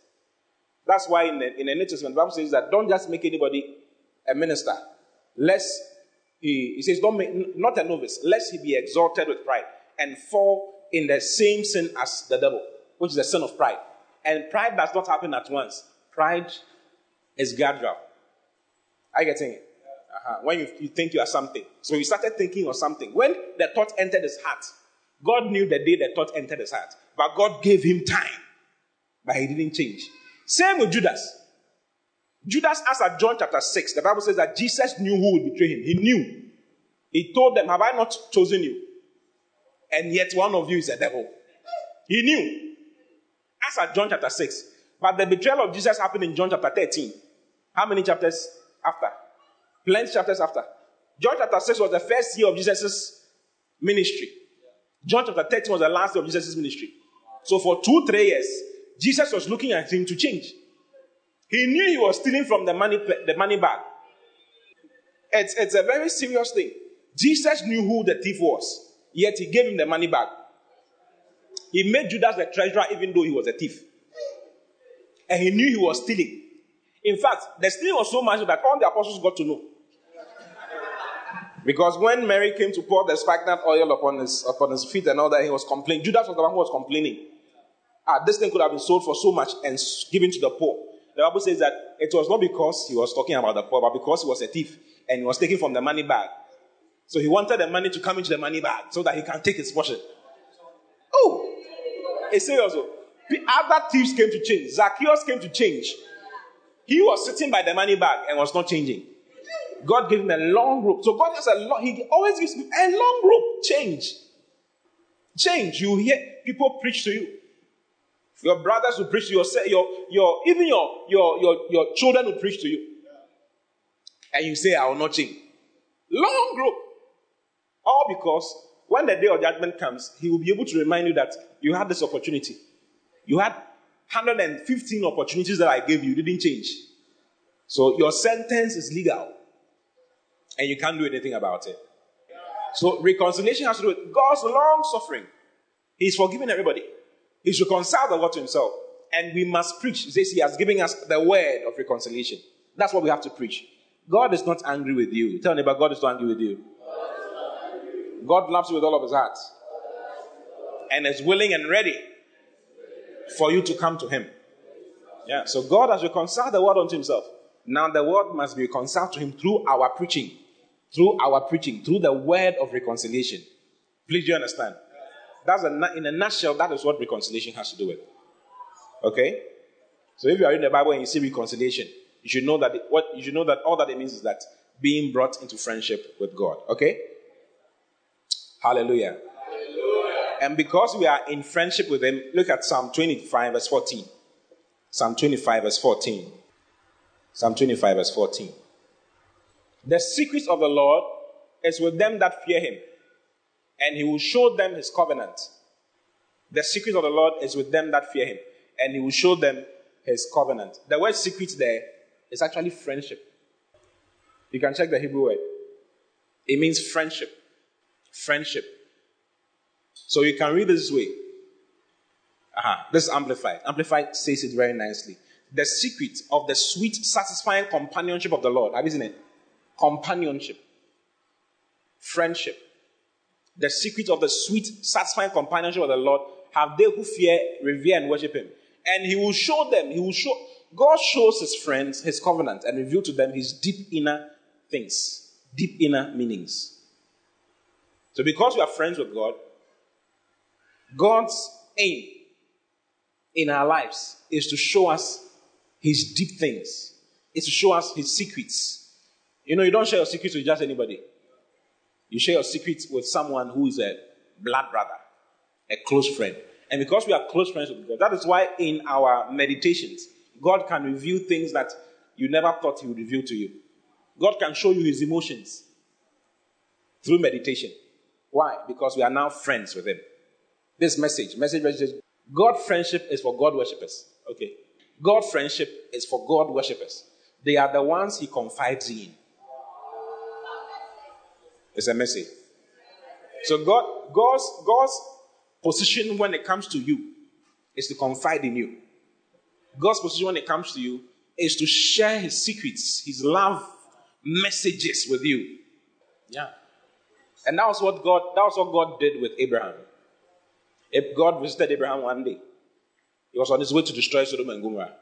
That's why in the, in the New Testament, the Bible says that don't just make anybody a minister, lest he, he says, don't make, not a novice, lest he be exalted with pride and fall in the same sin as the devil, which is the sin of pride. And pride does not happen at once. Pride is gradual. Are you getting it? Uh-huh. When you, you think you are something. So you started thinking of something. When the thought entered his heart, God knew the day the thought entered his heart. But God gave him time. But he didn't change. Same with Judas. Judas asked at John chapter 6, the Bible says that Jesus knew who would betray him. He knew. He told them, Have I not chosen you? And yet one of you is a devil. He knew. Ask at John chapter 6. But the betrayal of Jesus happened in John chapter 13. How many chapters after? Plenty chapters after. John chapter 6 was the first year of Jesus' ministry. John chapter 13 was the last year of Jesus' ministry. So for two, three years, Jesus was looking at him to change. He knew he was stealing from the money, the money bag. It's, it's a very serious thing. Jesus knew who the thief was, yet he gave him the money back. He made Judas the treasurer even though he was a thief. And he knew he was stealing. In fact, the stealing was so much that all the apostles got to know. Because when Mary came to pour the spikenard oil upon his, upon his feet and all that, he was complaining. Judas was the one who was complaining. Ah, this thing could have been sold for so much and given to the poor. the Bible says that it was not because he was talking about the poor, but because he was a thief and he was taking from the money bag. So he wanted the money to come into the money bag so that he can take his portion. Oh, it's serious. oh. Other thieves came to change. Zacchaeus came to change. He was sitting by the money bag and was not changing. God gave him a long rope. So God has a long, he always gives a long rope. Change. Change. You hear people preach to you. Your brothers will preach to you. Your, your, your, even your, your, your, your children will preach to you. And you say, I will not change. Long rope. All because when the day of judgment comes, he will be able to remind you that you had this opportunity. You had 115 opportunities that I gave you, didn't change. So your sentence is legal. And you can't do anything about it. So reconciliation has to do with God's long suffering. He's forgiven everybody. He's reconciled the world to himself. And we must preach. He says he has given us the word of reconciliation. That's what we have to preach. God is not angry with you. Tell neighbor, God is not angry with you. God loves you with all of his heart. And is willing and ready for you to come to him. Yeah. So God has reconciled the world unto himself. Now the world must be reconciled to him through our preaching. Through our preaching, through the word of reconciliation. Please, do you understand? That's a, in a nutshell, that is what reconciliation has to do with. Okay? So if you are in the Bible and you see reconciliation, you should know that it, what you should know that all that it means is that being brought into friendship with God. Okay? Hallelujah. And because we are in friendship with Him, look at Psalm 25, verse 14. Psalm 25, verse 14. Psalm 25, verse 14. The secret of the Lord is with them that fear Him, and He will show them His covenant. The secret of the Lord is with them that fear Him, and He will show them His covenant. The word secret there is actually friendship. You can check the Hebrew word. It means friendship. Friendship. So you can read this way. Uh-huh. This is Amplified. Amplified says it very nicely. The secret of the sweet, satisfying companionship of the Lord. Have you seen it? Companionship. Friendship. The secret of the sweet, satisfying companionship of the Lord have they who fear, revere, and worship Him. And He will show them, He will show, God shows His friends His covenant and reveal to them His deep inner things, deep inner meanings. So because we are friends with God, God's aim in our lives is to show us His deep things, is to show us His secrets. You know, you don't share your secrets with just anybody. You share your secrets with someone who is a blood brother, a close friend. And because we are close friends with God, that is why in our meditations, God can reveal things that you never thought He would reveal to you. God can show you His emotions through meditation. Why? Because we are now friends with Him. This message, message, message, God friendship is for God worshippers. Okay. God friendship is for God worshippers. They are the ones He confides in. It's a message. So God, God's, God's position when it comes to you is to confide in you. God's position when it comes to you is to share his secrets, his love messages with you. Yeah. And that was what God that was what God did with Abraham. If God visited Abraham one day, he was on his way to destroy Sodom and Gomorrah.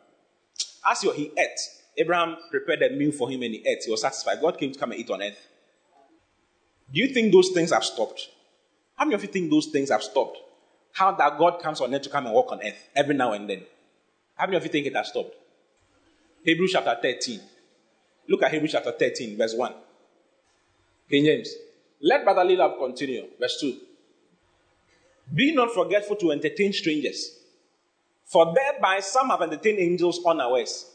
As he ate, Abraham prepared a meal for him and he ate. He was satisfied. God came to come and eat on earth. Do you think those things have stopped? How many of you think those things have stopped? How that God comes on earth to come and walk on earth every now and then? How many of you think it has stopped? Hebrews chapter 13. Look at Hebrews chapter 13, verse 1. King James. Let brotherly love continue. Verse 2. Be not forgetful to entertain strangers, for thereby some have entertained angels unawares.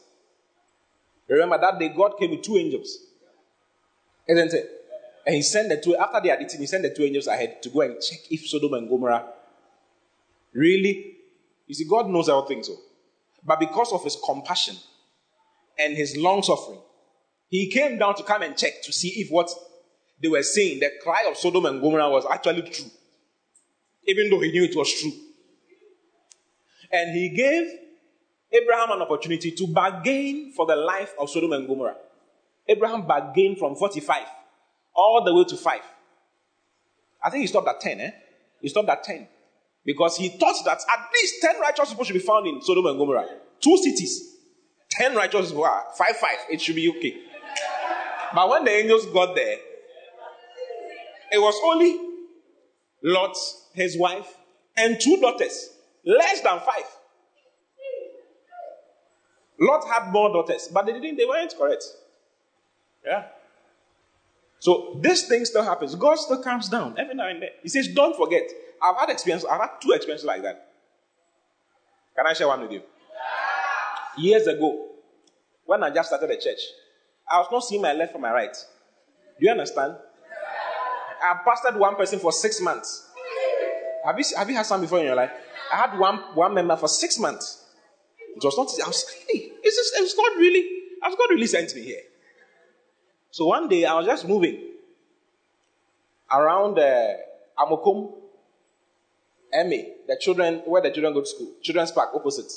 Remember that day God came with two angels. Isn't it? And he sent the two, after they had eaten, he sent the two angels ahead to go and check if Sodom and Gomorrah really. You see, God knows all things. So. But because of his compassion and his long suffering, he came down to come and check to see if what they were saying, the cry of Sodom and Gomorrah, was actually true. Even though he knew it was true. And he gave Abraham an opportunity to bargain for the life of Sodom and Gomorrah. Abraham bargained from 45 all the way to 5. I think he stopped at 10, eh? He stopped at 10. Because he thought that at least 10 righteous people should be found in Sodom and Gomorrah. Two cities. Ten righteous wow, five five. It should be okay. But when the angels got there, it was only Lot, his wife, and two daughters, less than five. Lot had more daughters, but they didn't, they weren't correct. Yeah. So this thing still happens. God still comes down every now and then. He says, Don't forget. I've had experience, I've had two experiences like that. Can I share one with you? Years ago, when I just started the church, I was not seeing my left from my right. Do you understand? I pastored one person for six months. Have you, have you had some before in your life? I had one, one member for six months. It was not, I was hey, is this, it's not really, has God really sent me here? So one day I was just moving around uh, Amakom, Emmy, the children, where the children go to school, Children's Park, opposite.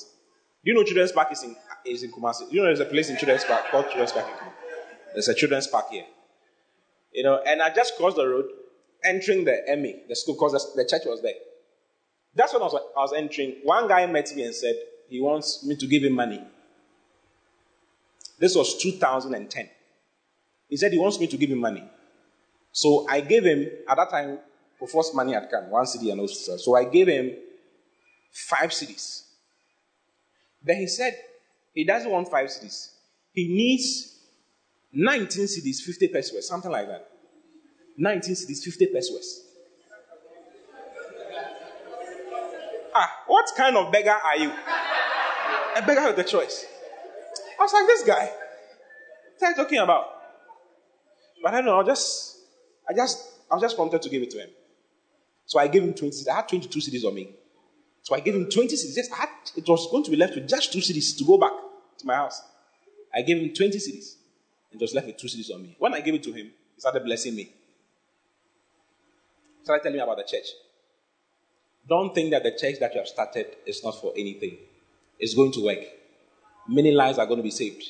Do you know Children's Park is in, is in Kumasi? Do you know there's a place in Children's Park called Children's Park? There's a Children's Park here. You know, and I just crossed the road, entering the Emmy, the school, because the, the church was there. That's when I was, I was entering. One guy met me and said he wants me to give him money. This was 2010. He said he wants me to give him money. So I gave him, at that time, first money had come, one cedi and also. So I gave him five cedis. Then he said he doesn't want five cedis. He needs 19 cedis, 50 pesewas, something like that. 19 cedis, 50 pesewas. Ah, what kind of beggar are you? A beggar with a choice. I was like, this guy. What are you talking about? But I don't know, I just, I just, I was just prompted to give it to him. So I gave him 20 cedis. I had 22 cedis on me. So I gave him 20 cedis. Yes, I had, it was going to be left with just two cedis to go back to my house. I gave him 20 cedis. And was left with two cedis on me. When I gave it to him, he started blessing me. Started telling me about the church. Don't think that the church that you have started is not for anything. It's going to work. Many lives are going to be saved.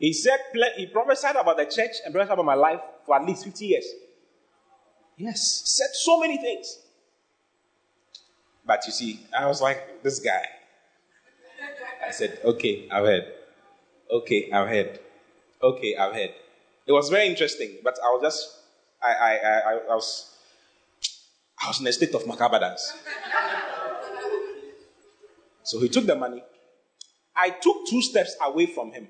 He said, he prophesied about the church and prophesied about my life for at least 50 years. Yes, said so many things. But you see, I was like, this guy. I said, okay, I've heard. Okay, I've heard. Okay, I've heard. It was very interesting, but I was just, I, I, I, I was, I was in a state of macabre dance. So he took the money. I took two steps away from him.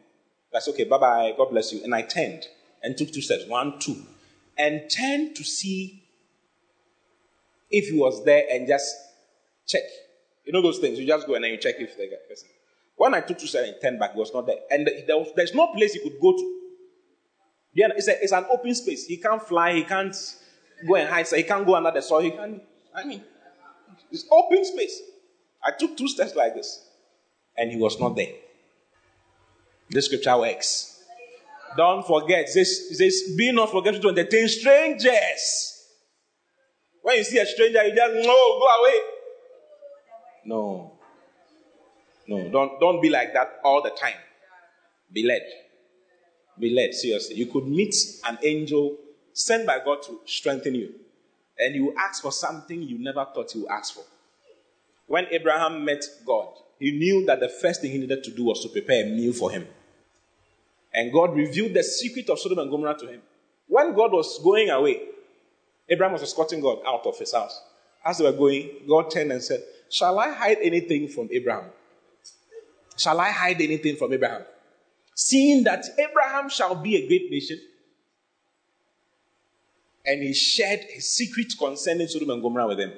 That's okay, bye bye, God bless you. And I turned and took two steps, one, two, and turned to see if he was there and just check. You know those things, you just go and then you check if the person. When I took two steps and turned back, he was not there. And there was, there's no place he could go to. Yeah, it's, a, it's an open space. He can't fly, he can't go and hide, so he can't go under the soil. He can I mean, it's open space. I took two steps like this, and he was not there. This scripture works. Don't forget. this, says be not forgetful to entertain strangers. When you see a stranger, you just, no, go away. No. No, don't, don't be like that all the time. Be led. Be led, seriously. You could meet an angel sent by God to strengthen you. And you ask for something you never thought you would ask for. When Abraham met God, he knew that the first thing he needed to do was to prepare a meal for him. And God revealed the secret of Sodom and Gomorrah to him. When God was going away, Abraham was escorting God out of his house. As they were going, God turned and said, Shall I hide anything from Abraham? Shall I hide anything from Abraham? Seeing that Abraham shall be a great nation, and he shared his secret concerning Sodom and Gomorrah with him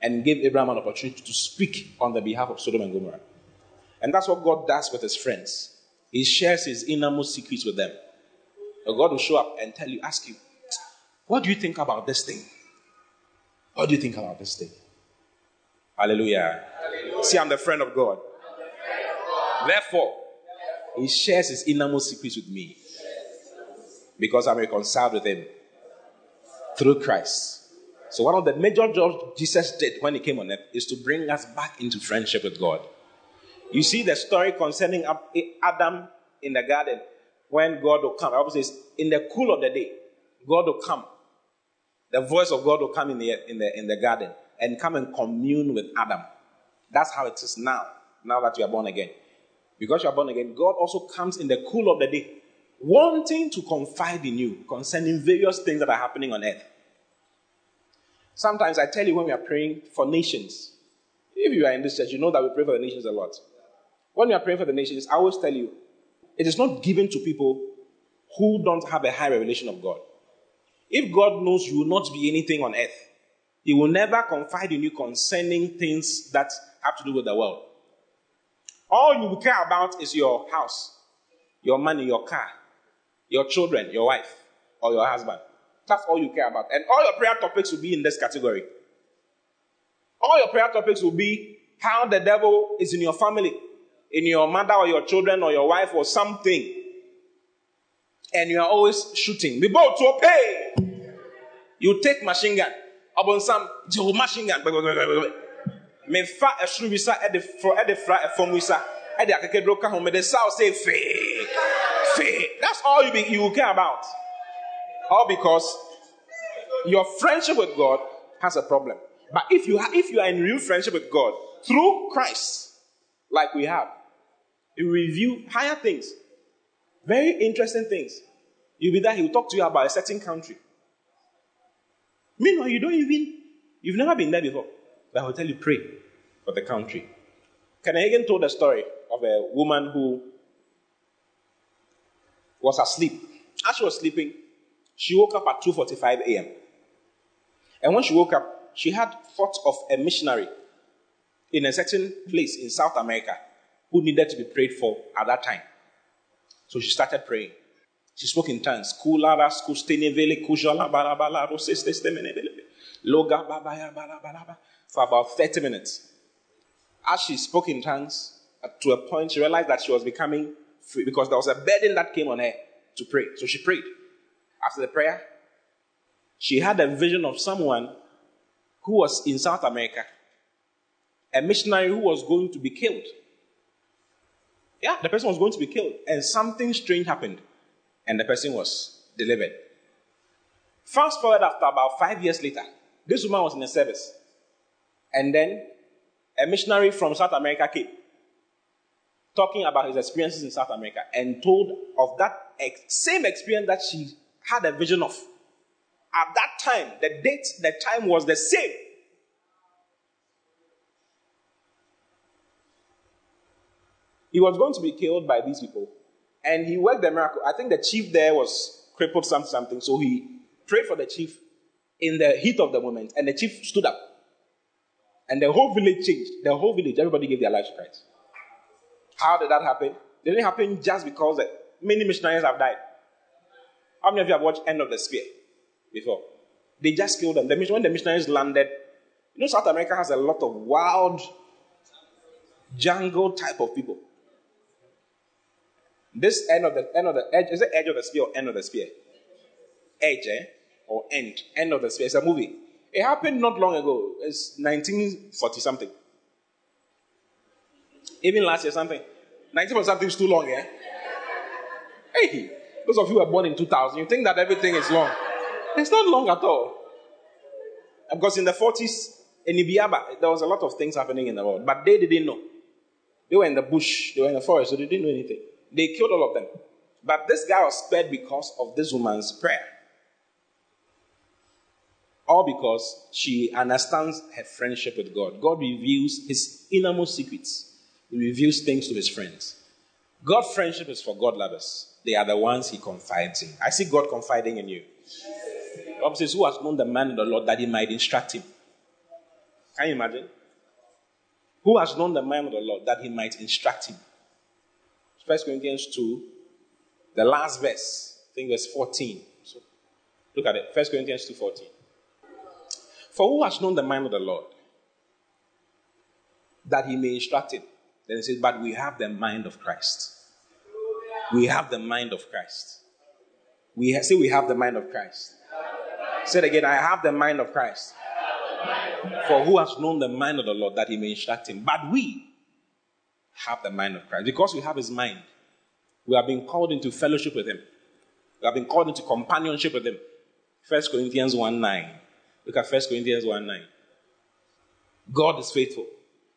and gave Abraham an opportunity to speak on the behalf of Sodom and Gomorrah. And that's what God does with his friends. He shares his innermost secrets with them. God will show up and tell you, ask you, what do you think about this thing? What do you think about this thing? Hallelujah. Hallelujah. See, I'm the friend of God. Therefore, he shares his innermost secrets with me because I'm reconciled with him through Christ. So, one of the major jobs Jesus did when he came on earth is to bring us back into friendship with God. You see the story concerning eh, Adam in the garden when God will come. The Bible says, in the cool of the day, God will come. The voice of God will come in the, in the, in the garden and come and commune with Adam. That's how it is now, now that you are born again. Because you are born again, God also comes in the cool of the day, wanting to confide in you concerning various things that are happening on earth. Sometimes I tell you when we are praying for nations, if you are in this church, you know that we pray for the nations a lot. When we are praying for the nations, I always tell you, it is not given to people who don't have a high revelation of God. If God knows you will not be anything on earth, He will never confide in you concerning things that have to do with the world. All you care about is your house, your money, your car, your children, your wife, or your husband. That's all you care about. And all your prayer topics will be in this category. All your prayer topics will be how the devil is in your family, in your mother or your children or your wife or something. And you are always shooting. The boat to pay. You take machine gun. Upon some machine gun. Me fa ɛsoro bi sa ɛde fro ɛde fra ɛfam wi sa ɛde akekeduro ka ho me de sa say fee fee. That's all you be you care about. All because your friendship with God has a problem. But if you ha- if you are in real friendship with God through Christ, like we have, you review higher things, very interesting things. You'll be there. He will talk to you about a certain country. Meanwhile, you don't even you've never been there before. But he'll tell you pray for the country. Kenneth told a story of a woman who was asleep. As she was sleeping, she woke up at 2:45 a.m. And when she woke up, she had thought of a missionary in a certain place in South America who needed to be prayed for at that time. So she started praying. She spoke in tongues. For about 30 minutes. As she spoke in tongues, uh, to a point she realized that she was becoming free because there was a burden that came on her to pray. So she prayed. After the prayer, she had a vision of someone who was in South America, a missionary who was going to be killed. Yeah, the person was going to be killed, and something strange happened, and the person was delivered. Fast forward after about five years later, this woman was in the service, and then a missionary from South America came, talking about his experiences in South America, and told of that ex- same experience that she had a vision of. At that time, the date, the time was the same. He was going to be killed by these people, and he worked the miracle. I think the chief there was crippled something, something, so he prayed for the chief in the heat of the moment, and the chief stood up, and the whole village changed. The whole village, everybody gave their life to Christ. How did that happen? It didn't happen just because many missionaries have died. How many of you have watched End of the Spear before? They just killed them. The, when the missionaries landed, you know, South America has a lot of wild jungle type of people. This end of the end of the edge is the edge of the spear or end of the spear? Edge, eh? Or end. End of the spear. It's a movie. It happened not long ago. It's 1940 something. Even last year something. 1940 something is too long, eh? Hey, those of you who were born in 2000, you think that everything is long. It's not long at all. Because in the 40s, in Ibiaba, there was a lot of things happening in the world, but they didn't know. They were in the bush, they were in the forest, so they didn't know anything. They killed all of them. But this guy was spared because of this woman's prayer. All because she understands her friendship with God. God reveals his innermost secrets, he reveals things to his friends. God's friendship is for God lovers. They are the ones he confides in. I see God confiding in you. Bible says, Who has known the man of the Lord that he might instruct him? Can you imagine? Who has known the mind of the Lord that he might instruct him? First Corinthians 2, the last verse, I think verse 14. So look at it. First Corinthians 2 14. For who has known the mind of the Lord that he may instruct him? Then he says, But we have the mind of Christ. We have the mind of Christ. We ha- say we have the mind of Christ. Say it again, I have the mind of Christ. For who has known the mind of the Lord that he may instruct him? But we have the mind of Christ. Because we have his mind, we have been called into fellowship with him. We have been called into companionship with him. 1 Corinthians 1 9. Look at 1 Corinthians 1 9. God is faithful,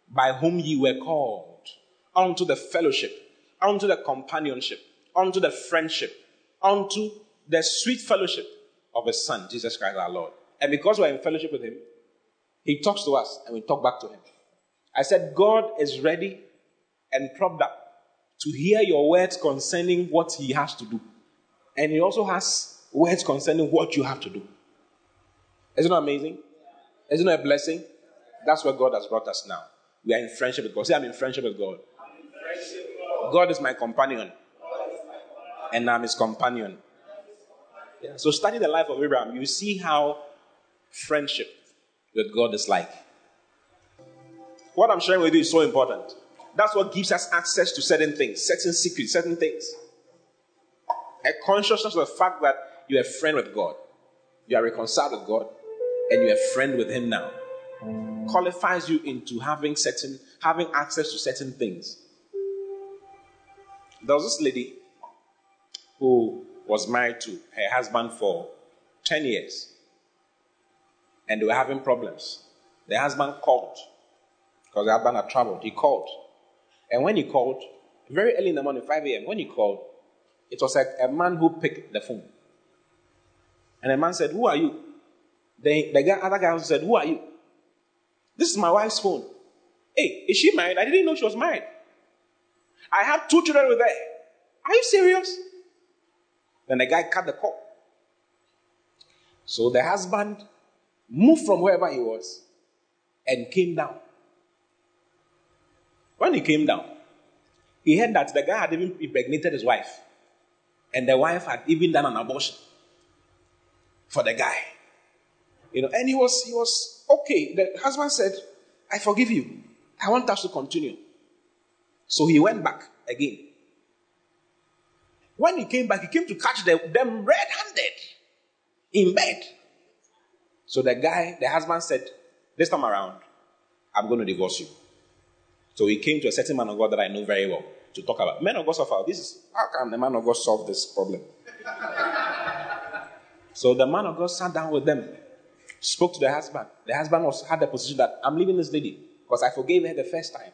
by whom ye were called unto the fellowship unto the companionship, unto the friendship, unto the sweet fellowship of His Son, Jesus Christ our Lord. And because we're in fellowship with Him, He talks to us and we talk back to Him. I said, God is ready and propped up to hear your words concerning what He has to do. And He also has words concerning what you have to do. Isn't it amazing? Isn't it a blessing? That's where God has brought us now. We are in friendship with God. Say, I'm in friendship with God. God is my companion. And I'm his companion. Yeah. So study the life of Abraham. You see how friendship with God is like. What I'm sharing with you is so important. That's what gives us access to certain things, certain secrets, certain things. A consciousness of the fact that you're a friend with God, you are reconciled with God, and you're a friend with Him now, qualifies you into having certain having access to certain things. There was this lady who was married to her husband for 10 years, and they were having problems. The husband called because the husband had traveled. He called, and when he called, very early in the morning, 5 a.m., when he called, it was like a man who picked the phone. And the man said, Who are you? The, the guy, other guy also said, Who are you? This is my wife's phone. Hey, is she married? I didn't know she was married. I have two children with her. Are you serious? Then the guy cut the call. So the husband moved from wherever he was and came down. When he came down, he heard that the guy had even impregnated his wife. And the wife had even done an abortion for the guy. You know, and he was he was okay. The husband said, I forgive you. I want us to continue. So he went back again. When he came back, he came to catch them, them red handed in bed. So the guy, the husband said, This time around, I'm going to divorce you. So he came to a certain man of God that I know very well to talk about. Men of God suffer. This is how can the man of God solve this problem? so the man of God sat down with them, spoke to the husband. The husband was had the position that I'm leaving this lady because I forgave her the first time,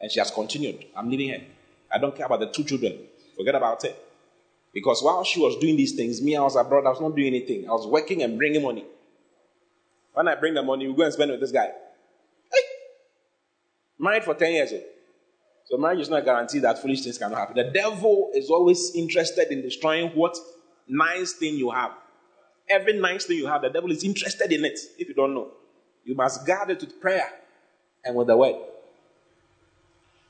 and she has continued. I'm leaving her. I don't care about the two children. Forget about it. Because while she was doing these things, me, I was abroad, I was not doing anything. I was working and bringing money. When I bring the money, we go and spend with this guy. Hey! Married for 10 years. Old. So marriage is not a guarantee that foolish things cannot happen. The devil is always interested in destroying what nice thing you have. Every nice thing you have, the devil is interested in it. If you don't know, you must guard it with prayer and with the word.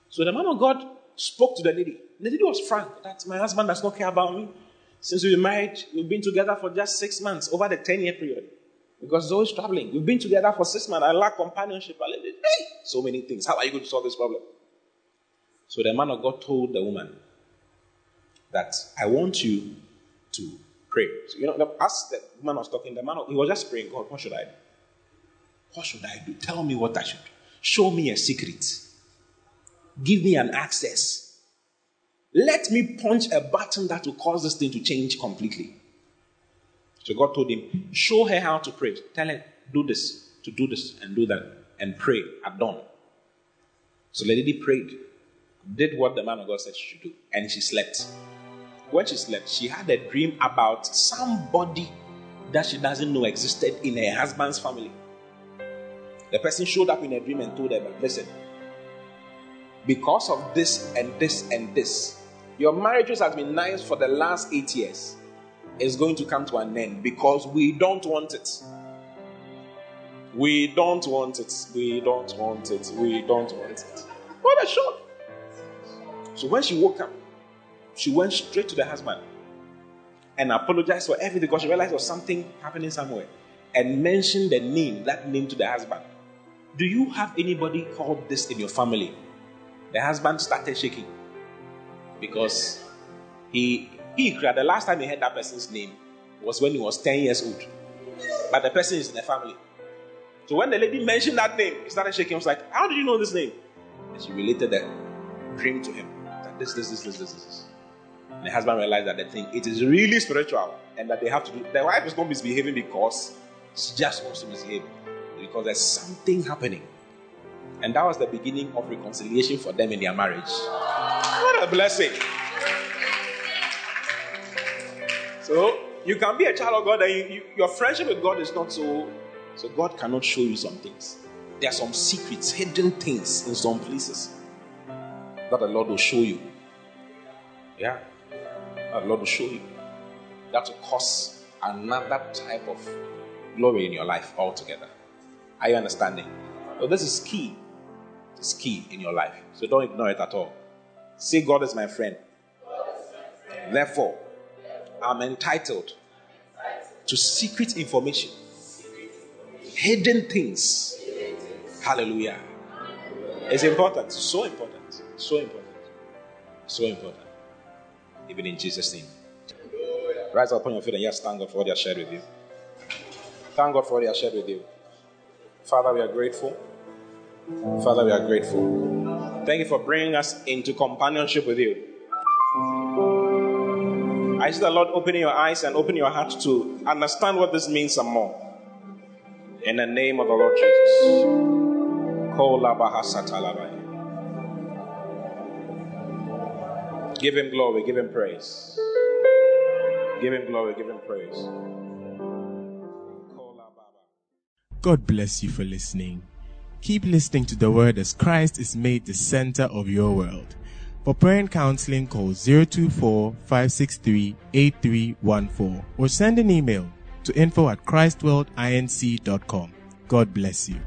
So the man of God spoke to the lady. The lady was frank that my husband does not care about me. Since we've married, we've been together for just six months over the 10 year period. Because he's always traveling. We've been together for six months. I lack companionship. I hey, so many things. How are you going to solve this problem? So the man of God told the woman that I want you to pray. So, you know, as the man was talking, the man he was just praying, God, what should I do? What should I do? Tell me what I should do. Show me a secret. Give me an access. Let me punch a button that will cause this thing to change completely. So God told him, Show her how to pray. Tell her, do this, to do this, and do that, and pray at dawn. So the lady prayed, did what the man of God said she should do, and she slept. When she slept, she had a dream about somebody that she doesn't know existed in her husband's family. The person showed up in a dream and told her, Listen, because of this and this and this, your marriages has been nice for the last eight years. It's going to come to an end because we don't want it. We don't want it. We don't want it. We don't want it. What a shock. So when she woke up, she went straight to the husband and apologized for everything because she realized there was something happening somewhere and mentioned the name, that name to the husband. Do you have anybody called this in your family? The husband started shaking because he he cried. The last time he heard that person's name was when he was 10 years old. But the person is in the family. So when the lady mentioned that name, he started shaking. He was like, How did you know this name? And she related the dream to him. That this, this, this, this, this, this. And the husband realized that the thing it is really spiritual and that they have to do the wife is not misbehaving because she just wants to misbehave. Because there's something happening. And that was the beginning of reconciliation for them in their marriage. What a blessing. So you can be a child of God and you, you, your friendship with God is not so. So God cannot show you some things. There are some secrets, hidden things in some places that the Lord will show you. Yeah. Lord will show you. That will cause another type of glory in your life altogether. Are you understanding? So this is key. It's key in your life. So don't ignore it at all. Say, God is my friend. Therefore, I'm entitled to secret information, hidden things. Hallelujah. It's important. So important. So important. So important. Even in Jesus' name. Rise up on your feet and yes, thank God for what He has shared with you. Thank God for what He has shared with you. Father, we are grateful. Father, we are grateful. Thank you for bringing us into companionship with you. I see the Lord opening your eyes and open your heart to understand what this means some more. In the name of the Lord Jesus. Give him glory, give him praise. Give him glory, give him praise. God bless you for listening. Keep listening to the word as Christ is made the center of your world. For prayer and counseling, call 024 563 8314 or send an email to info at christworldinc.com. God bless you.